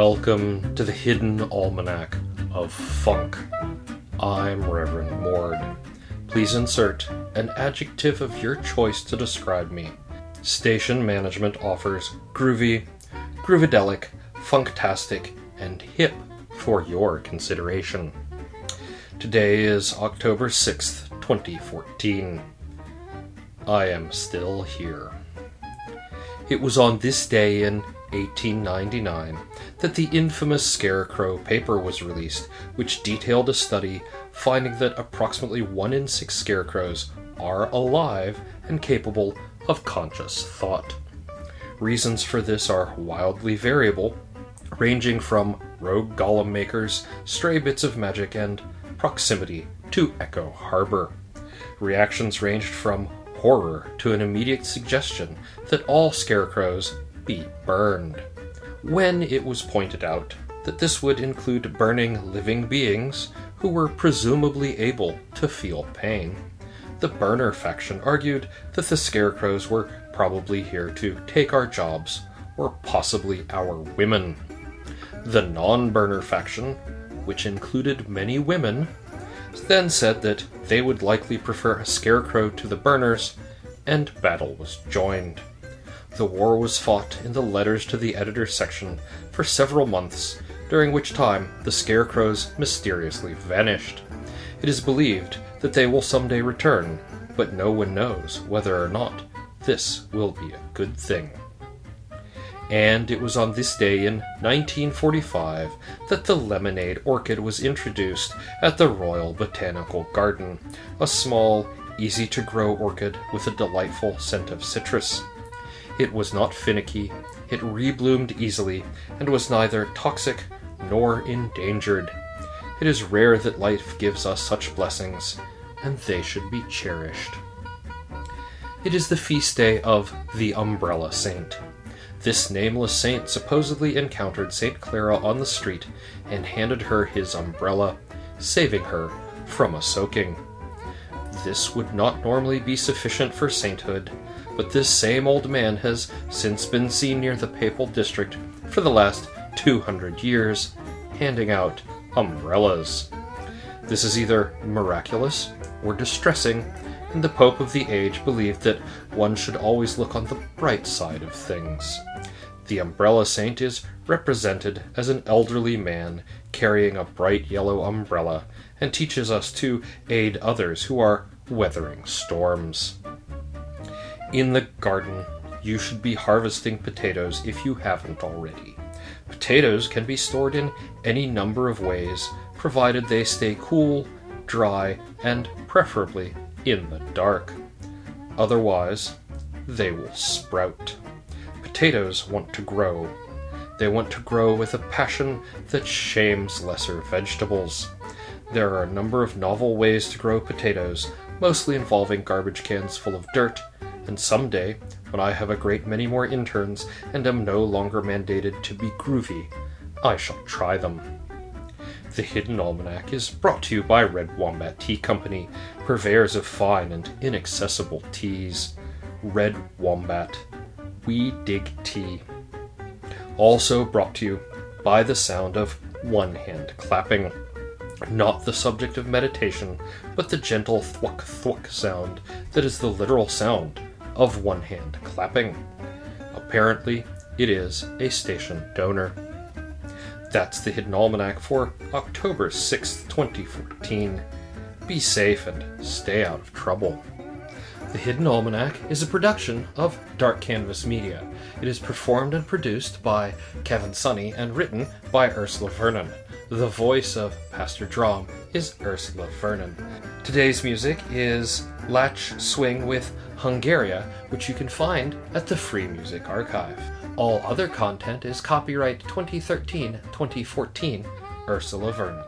Welcome to the Hidden Almanac of Funk. I'm Reverend Mord. Please insert an adjective of your choice to describe me. Station management offers groovy, groovidelic, funktastic, and hip for your consideration. Today is October 6th, 2014. I am still here. It was on this day in 1899 that the infamous Scarecrow paper was released, which detailed a study finding that approximately one in six scarecrows are alive and capable of conscious thought. Reasons for this are wildly variable, ranging from rogue golem makers, stray bits of magic, and proximity to Echo Harbor. Reactions ranged from horror to an immediate suggestion that all scarecrows be burned. When it was pointed out that this would include burning living beings who were presumably able to feel pain, the burner faction argued that the scarecrows were probably here to take our jobs, or possibly our women. The non burner faction, which included many women, then said that they would likely prefer a scarecrow to the burners, and battle was joined. The war was fought in the letters to the editor section for several months, during which time the scarecrows mysteriously vanished. It is believed that they will someday return, but no one knows whether or not this will be a good thing. And it was on this day in 1945 that the lemonade orchid was introduced at the Royal Botanical Garden, a small, easy to grow orchid with a delightful scent of citrus. It was not finicky, it rebloomed easily, and was neither toxic nor endangered. It is rare that life gives us such blessings, and they should be cherished. It is the feast day of the Umbrella Saint. This nameless saint supposedly encountered St. Clara on the street and handed her his umbrella, saving her from a soaking. This would not normally be sufficient for sainthood, but this same old man has since been seen near the papal district for the last 200 years, handing out umbrellas. This is either miraculous or distressing, and the Pope of the age believed that one should always look on the bright side of things. The umbrella saint is represented as an elderly man carrying a bright yellow umbrella and teaches us to aid others who are weathering storms. In the garden, you should be harvesting potatoes if you haven't already. Potatoes can be stored in any number of ways, provided they stay cool, dry, and preferably in the dark. Otherwise, they will sprout. Potatoes want to grow. They want to grow with a passion that shames lesser vegetables. There are a number of novel ways to grow potatoes, mostly involving garbage cans full of dirt, and someday, when I have a great many more interns and am no longer mandated to be groovy, I shall try them. The Hidden Almanac is brought to you by Red Wombat Tea Company, purveyors of fine and inaccessible teas. Red Wombat. We dig tea. Also brought to you by the sound of one hand clapping. Not the subject of meditation, but the gentle thwack thwack sound that is the literal sound of one hand clapping. Apparently, it is a station donor. That's the Hidden Almanac for October 6th, 2014. Be safe and stay out of trouble. The Hidden Almanac is a production of Dark Canvas Media. It is performed and produced by Kevin Sonney and written by Ursula Vernon. The voice of Pastor Drom is Ursula Vernon. Today's music is Latch Swing with Hungaria, which you can find at the Free Music Archive. All other content is copyright 2013 2014 Ursula Vernon.